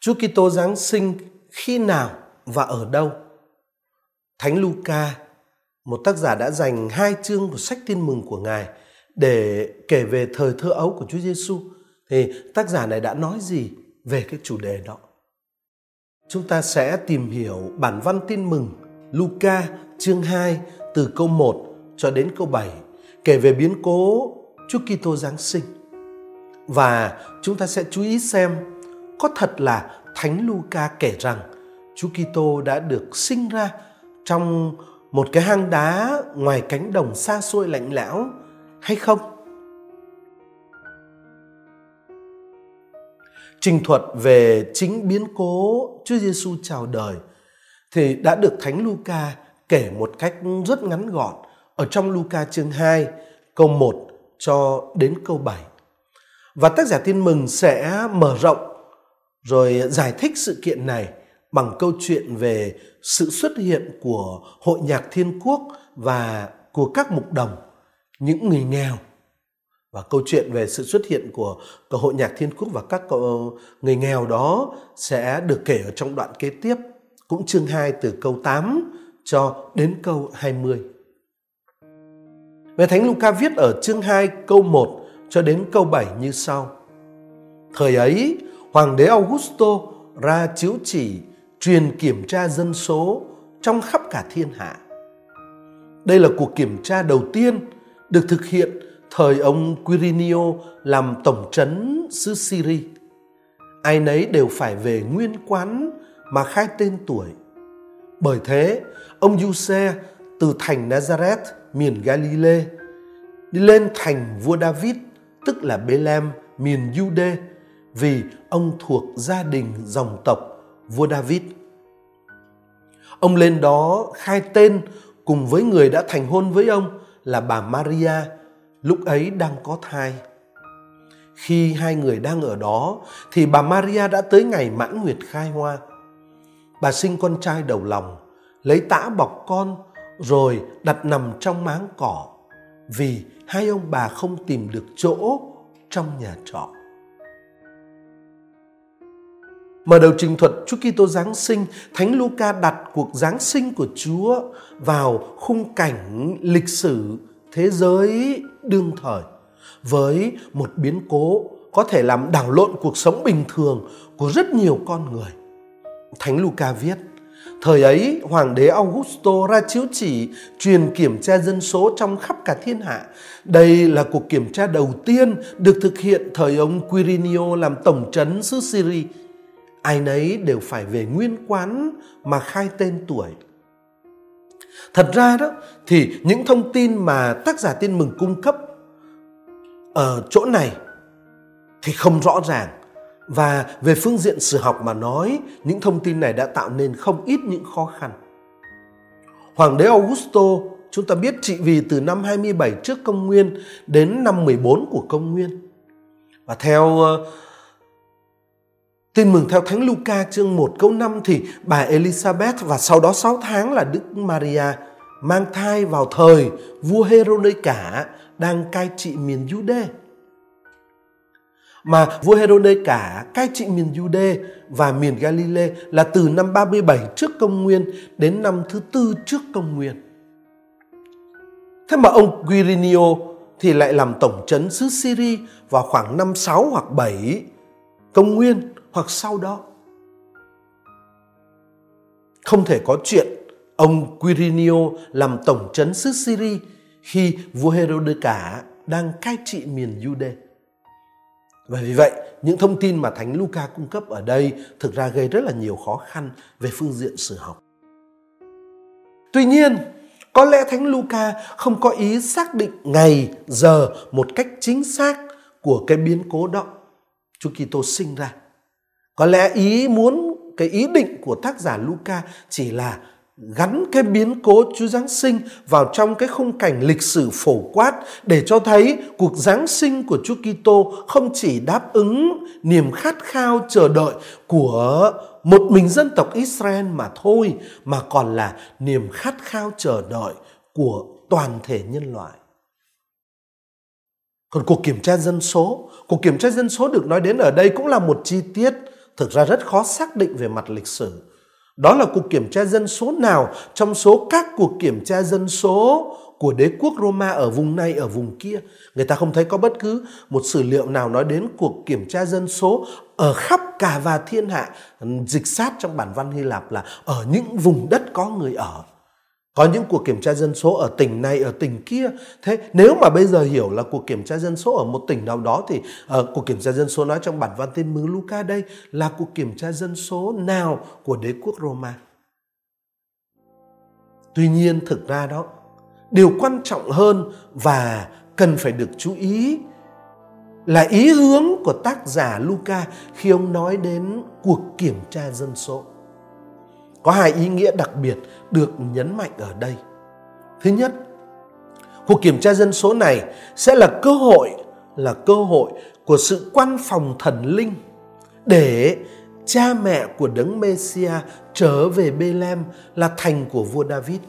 Chúa Kitô Giáng sinh khi nào và ở đâu? Thánh Luca, một tác giả đã dành hai chương của sách Tin mừng của Ngài để kể về thời thơ ấu của Chúa Giêsu. Thì tác giả này đã nói gì về cái chủ đề đó? Chúng ta sẽ tìm hiểu bản văn Tin mừng Luca chương 2 từ câu 1 cho đến câu 7 kể về biến cố Chúa Kitô Giáng sinh. Và chúng ta sẽ chú ý xem có thật là Thánh Luca kể rằng Chúa Kitô đã được sinh ra trong một cái hang đá ngoài cánh đồng xa xôi lạnh lẽo, hay không? Trình thuật về chính biến cố Chúa Giêsu chào đời thì đã được Thánh Luca kể một cách rất ngắn gọn ở trong Luca chương 2 câu 1 cho đến câu 7. Và tác giả tin mừng sẽ mở rộng rồi giải thích sự kiện này bằng câu chuyện về sự xuất hiện của hội nhạc thiên quốc và của các mục đồng, những người nghèo và câu chuyện về sự xuất hiện của, hội nhạc thiên quốc và các người nghèo đó sẽ được kể ở trong đoạn kế tiếp cũng chương 2 từ câu 8 cho đến câu 20. Về Thánh Luca viết ở chương 2 câu 1 cho đến câu 7 như sau. Thời ấy, Hoàng đế Augusto ra chiếu chỉ truyền kiểm tra dân số trong khắp cả thiên hạ. Đây là cuộc kiểm tra đầu tiên được thực hiện thời ông Quirinio làm tổng trấn xứ Syria. Ai nấy đều phải về nguyên quán mà khai tên tuổi. Bởi thế, ông Giuse từ thành Nazareth, miền Galilee, đi lên thành vua David, tức là Bethlehem, miền Jude, vì ông thuộc gia đình dòng tộc vua David. Ông lên đó khai tên cùng với người đã thành hôn với ông là bà Maria, lúc ấy đang có thai. Khi hai người đang ở đó thì bà Maria đã tới ngày mãn nguyệt khai hoa. Bà sinh con trai đầu lòng, lấy tã bọc con rồi đặt nằm trong máng cỏ vì hai ông bà không tìm được chỗ trong nhà trọ. Mở đầu trình thuật Chúa Kitô Giáng sinh, Thánh Luca đặt cuộc Giáng sinh của Chúa vào khung cảnh lịch sử thế giới đương thời với một biến cố có thể làm đảo lộn cuộc sống bình thường của rất nhiều con người. Thánh Luca viết, Thời ấy, Hoàng đế Augusto ra chiếu chỉ truyền kiểm tra dân số trong khắp cả thiên hạ. Đây là cuộc kiểm tra đầu tiên được thực hiện thời ông Quirinio làm tổng trấn xứ Syria ai nấy đều phải về nguyên quán mà khai tên tuổi. Thật ra đó, thì những thông tin mà tác giả tin mừng cung cấp ở chỗ này thì không rõ ràng và về phương diện sử học mà nói, những thông tin này đã tạo nên không ít những khó khăn. Hoàng đế Augusto, chúng ta biết trị vì từ năm 27 trước công nguyên đến năm 14 của công nguyên. Và theo ờ, Tin mừng theo Thánh Luca chương 1 câu 5 thì bà Elizabeth và sau đó 6 tháng là Đức Maria mang thai vào thời vua Herode cả đang cai trị miền Jude. Mà vua Herode cả cai trị miền Jude và miền Galilee là từ năm 37 trước công nguyên đến năm thứ tư trước công nguyên. Thế mà ông Quirinio thì lại làm tổng trấn xứ Syria vào khoảng năm 6 hoặc 7 công nguyên hoặc sau đó. Không thể có chuyện ông Quirinio làm tổng trấn xứ Syria khi vua Herod cả đang cai trị miền Jude. Và vì vậy, những thông tin mà Thánh Luca cung cấp ở đây thực ra gây rất là nhiều khó khăn về phương diện sử học. Tuy nhiên, có lẽ Thánh Luca không có ý xác định ngày, giờ một cách chính xác của cái biến cố đó Chúa Kitô sinh ra. Có lẽ ý muốn cái ý định của tác giả Luca chỉ là gắn cái biến cố Chúa Giáng sinh vào trong cái khung cảnh lịch sử phổ quát để cho thấy cuộc Giáng sinh của Chúa Kitô không chỉ đáp ứng niềm khát khao chờ đợi của một mình dân tộc Israel mà thôi mà còn là niềm khát khao chờ đợi của toàn thể nhân loại. Còn cuộc kiểm tra dân số, cuộc kiểm tra dân số được nói đến ở đây cũng là một chi tiết thực ra rất khó xác định về mặt lịch sử. Đó là cuộc kiểm tra dân số nào trong số các cuộc kiểm tra dân số của đế quốc Roma ở vùng này, ở vùng kia. Người ta không thấy có bất cứ một sử liệu nào nói đến cuộc kiểm tra dân số ở khắp cả và thiên hạ dịch sát trong bản văn Hy Lạp là ở những vùng đất có người ở. Có những cuộc kiểm tra dân số ở tỉnh này, ở tỉnh kia. Thế nếu mà bây giờ hiểu là cuộc kiểm tra dân số ở một tỉnh nào đó thì uh, cuộc kiểm tra dân số nói trong bản văn tin mừng Luca đây là cuộc kiểm tra dân số nào của đế quốc Roma. Tuy nhiên thực ra đó, điều quan trọng hơn và cần phải được chú ý là ý hướng của tác giả Luca khi ông nói đến cuộc kiểm tra dân số. Có hai ý nghĩa đặc biệt được nhấn mạnh ở đây. Thứ nhất, cuộc kiểm tra dân số này sẽ là cơ hội là cơ hội của sự quan phòng thần linh để cha mẹ của đấng Messia trở về Bethlehem là thành của vua David.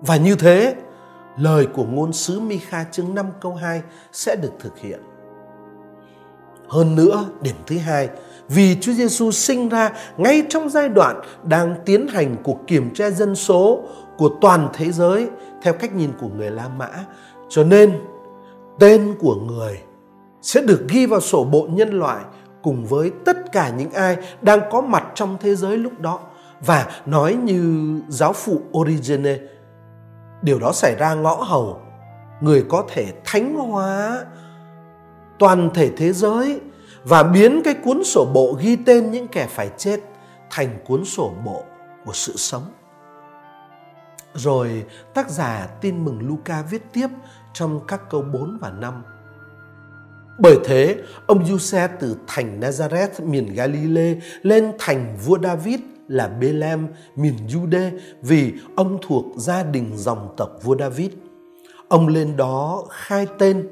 Và như thế, lời của ngôn sứ Micha chương 5 câu 2 sẽ được thực hiện. Hơn nữa, điểm thứ hai, vì Chúa Giêsu sinh ra ngay trong giai đoạn đang tiến hành cuộc kiểm tra dân số của toàn thế giới theo cách nhìn của người La Mã, cho nên tên của người sẽ được ghi vào sổ bộ nhân loại cùng với tất cả những ai đang có mặt trong thế giới lúc đó. Và nói như giáo phụ Origene điều đó xảy ra ngõ hầu. Người có thể thánh hóa toàn thể thế giới và biến cái cuốn sổ bộ ghi tên những kẻ phải chết thành cuốn sổ bộ của sự sống. Rồi tác giả tin mừng Luca viết tiếp trong các câu 4 và 5. Bởi thế, ông Giuse từ thành Nazareth miền Galilee lên thành vua David là Bethlehem miền Jude vì ông thuộc gia đình dòng tộc vua David. Ông lên đó khai tên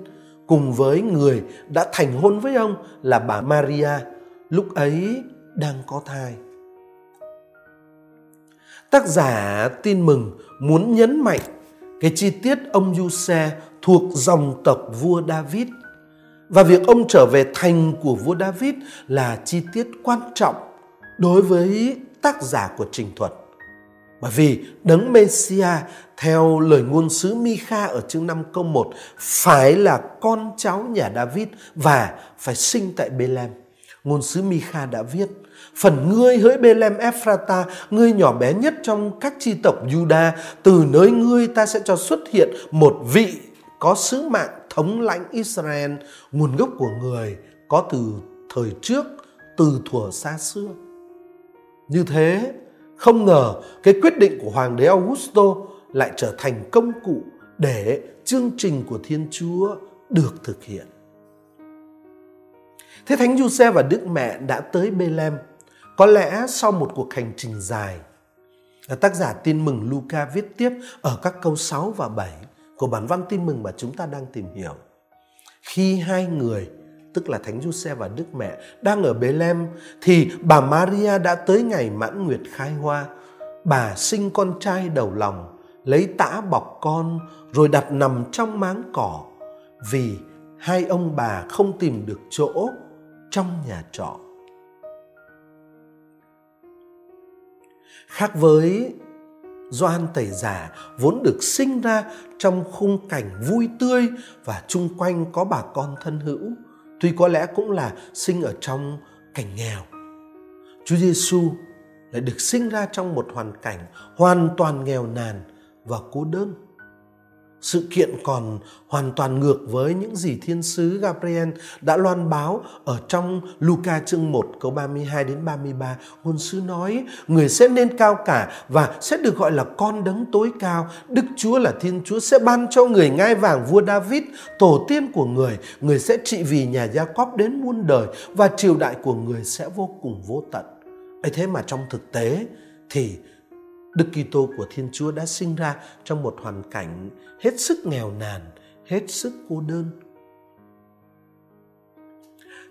cùng với người đã thành hôn với ông là bà Maria, lúc ấy đang có thai. Tác giả tin mừng muốn nhấn mạnh cái chi tiết ông Giuse thuộc dòng tộc vua David và việc ông trở về thành của vua David là chi tiết quan trọng đối với tác giả của trình thuật. Bởi vì đấng Messia theo lời ngôn sứ Micha ở chương 5 câu 1 phải là con cháu nhà David và phải sinh tại Bethlehem. Ngôn sứ Micha đã viết Phần ngươi hỡi Bethlehem Ephrata, ngươi nhỏ bé nhất trong các chi tộc Juda, từ nơi ngươi ta sẽ cho xuất hiện một vị có sứ mạng thống lãnh Israel, nguồn gốc của người có từ thời trước, từ thuở xa xưa. Như thế, không ngờ cái quyết định của Hoàng đế Augusto lại trở thành công cụ để chương trình của Thiên Chúa được thực hiện. Thế Thánh Giuse và Đức Mẹ đã tới Bethlehem, có lẽ sau một cuộc hành trình dài. Tác giả tin mừng Luca viết tiếp ở các câu 6 và 7 của bản văn tin mừng mà chúng ta đang tìm hiểu. Khi hai người tức là Thánh Giuse và Đức Mẹ đang ở Bethlehem thì bà Maria đã tới ngày mãn nguyệt khai hoa. Bà sinh con trai đầu lòng, lấy tã bọc con rồi đặt nằm trong máng cỏ vì hai ông bà không tìm được chỗ trong nhà trọ. Khác với Doan Tẩy Giả vốn được sinh ra trong khung cảnh vui tươi và chung quanh có bà con thân hữu tuy có lẽ cũng là sinh ở trong cảnh nghèo. Chúa Giêsu lại được sinh ra trong một hoàn cảnh hoàn toàn nghèo nàn và cô đơn. Sự kiện còn hoàn toàn ngược với những gì thiên sứ Gabriel đã loan báo ở trong Luca chương 1 câu 32 đến 33. Ngôn sứ nói, người sẽ nên cao cả và sẽ được gọi là con đấng tối cao. Đức Chúa là Thiên Chúa sẽ ban cho người ngai vàng vua David, tổ tiên của người. Người sẽ trị vì nhà Gia Cóp đến muôn đời và triều đại của người sẽ vô cùng vô tận. ấy thế mà trong thực tế thì Đức Kitô của Thiên Chúa đã sinh ra trong một hoàn cảnh hết sức nghèo nàn, hết sức cô đơn.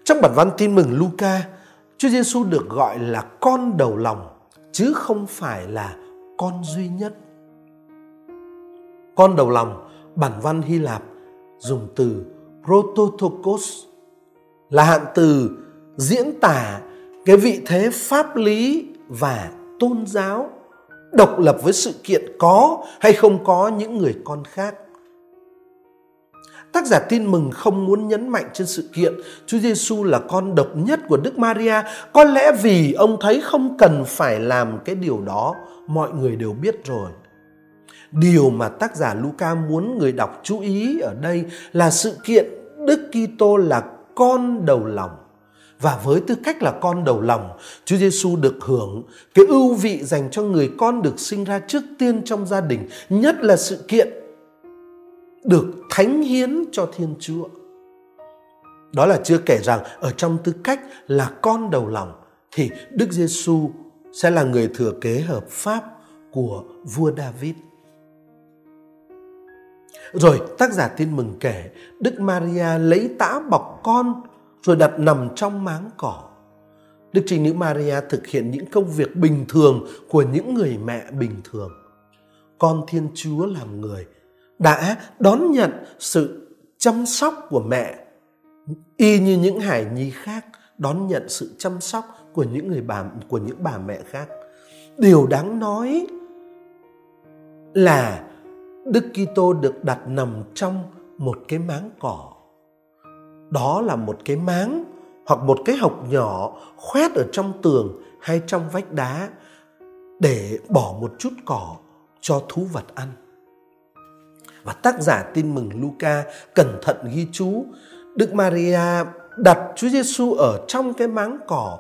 Trong bản văn tin mừng Luca, Chúa Giêsu được gọi là con đầu lòng chứ không phải là con duy nhất. Con đầu lòng, bản văn Hy Lạp dùng từ prototokos là hạn từ diễn tả cái vị thế pháp lý và tôn giáo độc lập với sự kiện có hay không có những người con khác. Tác giả tin mừng không muốn nhấn mạnh trên sự kiện Chúa Giêsu là con độc nhất của Đức Maria, có lẽ vì ông thấy không cần phải làm cái điều đó, mọi người đều biết rồi. Điều mà tác giả Luca muốn người đọc chú ý ở đây là sự kiện Đức Kitô là con đầu lòng. Và với tư cách là con đầu lòng, Chúa Giêsu được hưởng cái ưu vị dành cho người con được sinh ra trước tiên trong gia đình, nhất là sự kiện được thánh hiến cho Thiên Chúa. Đó là chưa kể rằng ở trong tư cách là con đầu lòng thì Đức Giêsu sẽ là người thừa kế hợp pháp của vua David. Rồi tác giả tin mừng kể Đức Maria lấy tã bọc con rồi đặt nằm trong máng cỏ. Đức Trinh Nữ Maria thực hiện những công việc bình thường của những người mẹ bình thường. Con Thiên Chúa làm người đã đón nhận sự chăm sóc của mẹ, y như những hải nhi khác đón nhận sự chăm sóc của những người bà, của những bà mẹ khác. Điều đáng nói là Đức Kitô được đặt nằm trong một cái máng cỏ. Đó là một cái máng hoặc một cái hộc nhỏ khoét ở trong tường hay trong vách đá để bỏ một chút cỏ cho thú vật ăn. Và tác giả tin mừng Luca cẩn thận ghi chú Đức Maria đặt Chúa Giêsu ở trong cái máng cỏ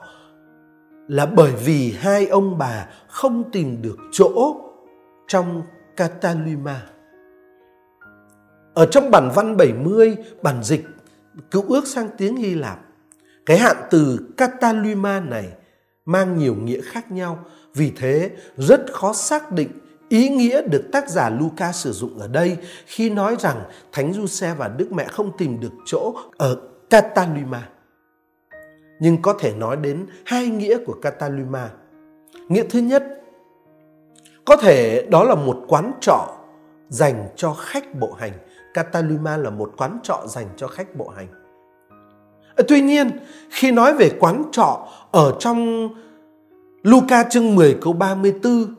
là bởi vì hai ông bà không tìm được chỗ trong Cataluma. Ở trong bản văn 70, bản dịch cứu ước sang tiếng Hy Lạp, cái hạn từ Cataluma này mang nhiều nghĩa khác nhau, vì thế rất khó xác định ý nghĩa được tác giả Luca sử dụng ở đây khi nói rằng Thánh Giuse và Đức Mẹ không tìm được chỗ ở Cataluma. Nhưng có thể nói đến hai nghĩa của Cataluma. Nghĩa thứ nhất, có thể đó là một quán trọ dành cho khách bộ hành. Cataluma là một quán trọ dành cho khách bộ hành. Ờ, tuy nhiên, khi nói về quán trọ ở trong Luca chương 10 câu 34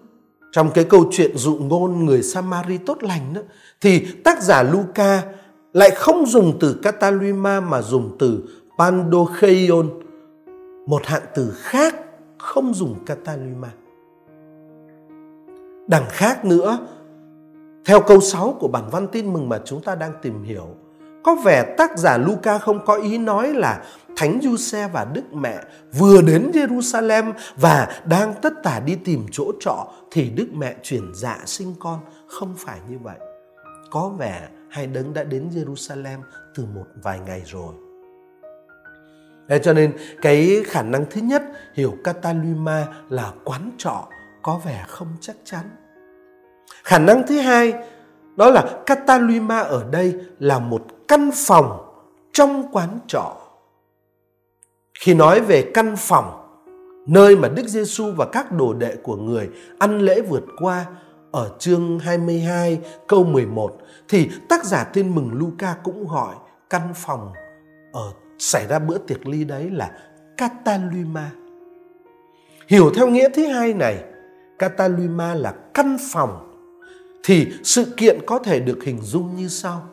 trong cái câu chuyện dụ ngôn người Samari tốt lành đó thì tác giả Luca lại không dùng từ Cataluma mà dùng từ Pandocheion, một hạn từ khác không dùng Cataluma. Đằng khác nữa, theo câu 6 của bản văn tin mừng mà chúng ta đang tìm hiểu, có vẻ tác giả Luca không có ý nói là Thánh Giuse và Đức Mẹ vừa đến Jerusalem và đang tất tả đi tìm chỗ trọ thì Đức Mẹ chuyển dạ sinh con. Không phải như vậy. Có vẻ hai đấng đã đến Jerusalem từ một vài ngày rồi. Thế cho nên cái khả năng thứ nhất hiểu Cataluma là quán trọ có vẻ không chắc chắn. Khả năng thứ hai đó là Cataluma ở đây là một căn phòng trong quán trọ. Khi nói về căn phòng, nơi mà Đức Giêsu và các đồ đệ của người ăn lễ vượt qua ở chương 22 câu 11 thì tác giả tin mừng Luca cũng hỏi căn phòng ở xảy ra bữa tiệc ly đấy là Cataluma. Hiểu theo nghĩa thứ hai này, Cataluma là căn phòng thì sự kiện có thể được hình dung như sau.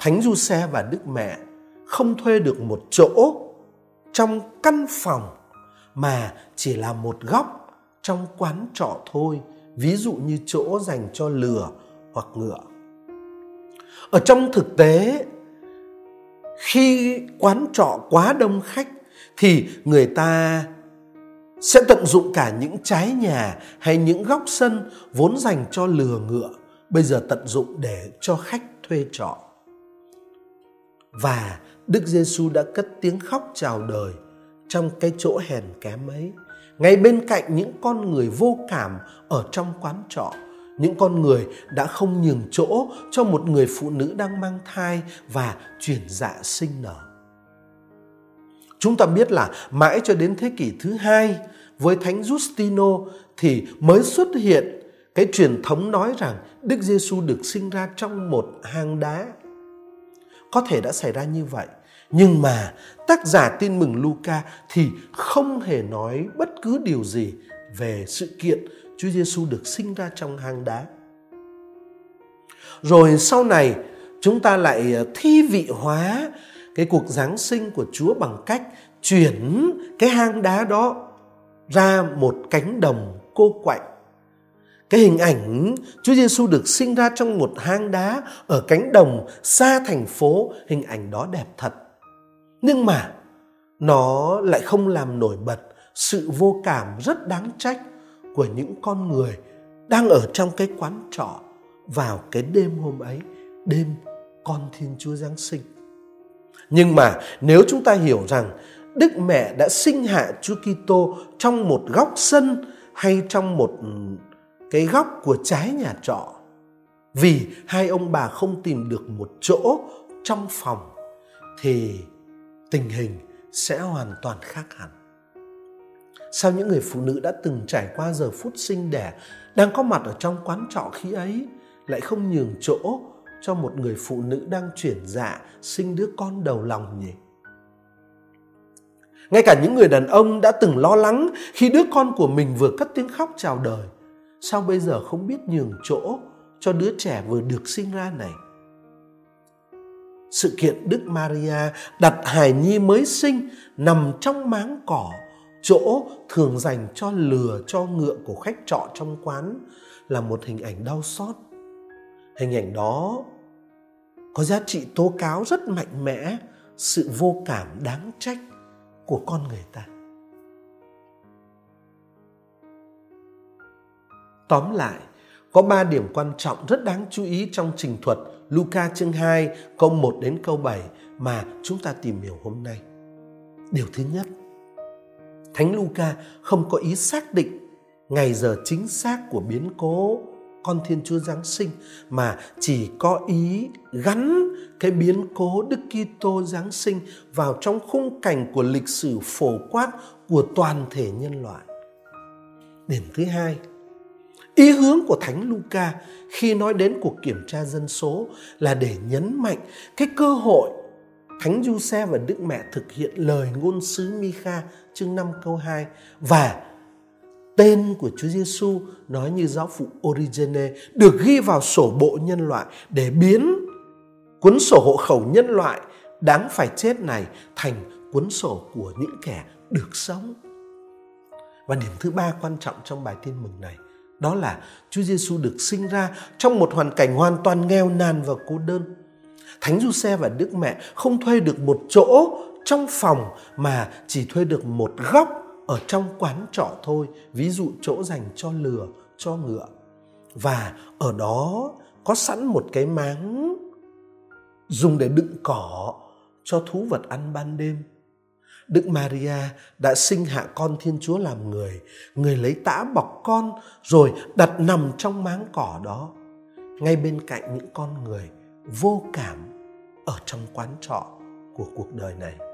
Thánh Du Xe và Đức Mẹ không thuê được một chỗ trong căn phòng mà chỉ là một góc trong quán trọ thôi, ví dụ như chỗ dành cho lừa hoặc ngựa. Ở trong thực tế, khi quán trọ quá đông khách thì người ta sẽ tận dụng cả những trái nhà hay những góc sân vốn dành cho lừa ngựa bây giờ tận dụng để cho khách thuê trọ và Đức Giêsu đã cất tiếng khóc chào đời trong cái chỗ hèn kém ấy. Ngay bên cạnh những con người vô cảm ở trong quán trọ, những con người đã không nhường chỗ cho một người phụ nữ đang mang thai và chuyển dạ sinh nở. Chúng ta biết là mãi cho đến thế kỷ thứ hai, với Thánh Justino thì mới xuất hiện cái truyền thống nói rằng Đức Giêsu được sinh ra trong một hang đá có thể đã xảy ra như vậy, Nhưng mà tác giả tin mừng Luca thì không hề nói bất cứ điều gì về sự kiện Chúa Giêsu được sinh ra trong hang đá. Rồi sau này, chúng ta lại ờ, thi vị hóa cái cuộc Giáng sinh của Chúa bằng cách chuyển cái hang đá đó ra một cánh đồng cô quạnh. Cái hình ảnh Chúa Giêsu được sinh ra trong một hang đá ở cánh đồng xa thành phố, hình ảnh đó đẹp thật. Nhưng mà nó lại không làm nổi bật sự vô cảm rất đáng trách của những con người đang ở trong cái quán trọ vào cái đêm hôm ấy, đêm con Thiên Chúa Giáng sinh. Nhưng mà nếu chúng ta hiểu rằng Đức Mẹ đã sinh hạ Chúa Kitô trong một góc sân hay trong một cái góc của trái nhà trọ, vì hai ông bà không tìm được một chỗ trong phòng, thì tình hình sẽ hoàn toàn khác hẳn. Sao những người phụ nữ đã từng trải qua giờ phút sinh đẻ đang có mặt ở trong quán trọ khi ấy, lại không nhường chỗ cho một người phụ nữ đang chuyển dạ sinh đứa con đầu lòng nhỉ? Ngay cả những người đàn ông đã từng lo lắng khi đứa con của mình vừa cất tiếng khóc chào đời. Sao bây giờ không biết nhường chỗ cho đứa trẻ vừa được sinh ra này? Sự kiện Đức Maria đặt hài nhi mới sinh nằm trong máng cỏ, chỗ thường dành cho lừa cho ngựa của khách trọ trong quán là một hình ảnh đau xót. Hình ảnh đó có giá trị tố cáo rất mạnh mẽ sự vô cảm đáng trách của con người ta. Tóm lại, có ba điểm quan trọng rất đáng chú ý trong trình thuật Luca chương 2 câu 1 đến câu 7 mà chúng ta tìm hiểu hôm nay. Điều thứ nhất, Thánh Luca không có ý xác định ngày giờ chính xác của biến cố con Thiên Chúa Giáng sinh mà chỉ có ý gắn cái biến cố Đức Kitô Giáng sinh vào trong khung cảnh của lịch sử phổ quát của toàn thể nhân loại. Điểm thứ hai, ý hướng của Thánh Luca khi nói đến cuộc kiểm tra dân số là để nhấn mạnh cái cơ hội Thánh Giuse và Đức Mẹ thực hiện lời ngôn sứ Micha chương 5 câu 2 và tên của Chúa Giêsu nói như giáo phụ Origene được ghi vào sổ bộ nhân loại để biến cuốn sổ hộ khẩu nhân loại đáng phải chết này thành cuốn sổ của những kẻ được sống. Và điểm thứ ba quan trọng trong bài tin mừng này, đó là Chúa Giêsu được sinh ra trong một hoàn cảnh hoàn toàn nghèo nàn và cô đơn. Thánh Giuse và Đức Mẹ không thuê được một chỗ trong phòng mà chỉ thuê được một góc ở trong quán trọ thôi, ví dụ chỗ dành cho lừa, cho ngựa. Và ở đó có sẵn một cái máng dùng để đựng cỏ cho thú vật ăn ban đêm. Đức Maria đã sinh hạ con Thiên Chúa làm người, người lấy tã bọc con rồi đặt nằm trong máng cỏ đó, ngay bên cạnh những con người vô cảm ở trong quán trọ của cuộc đời này.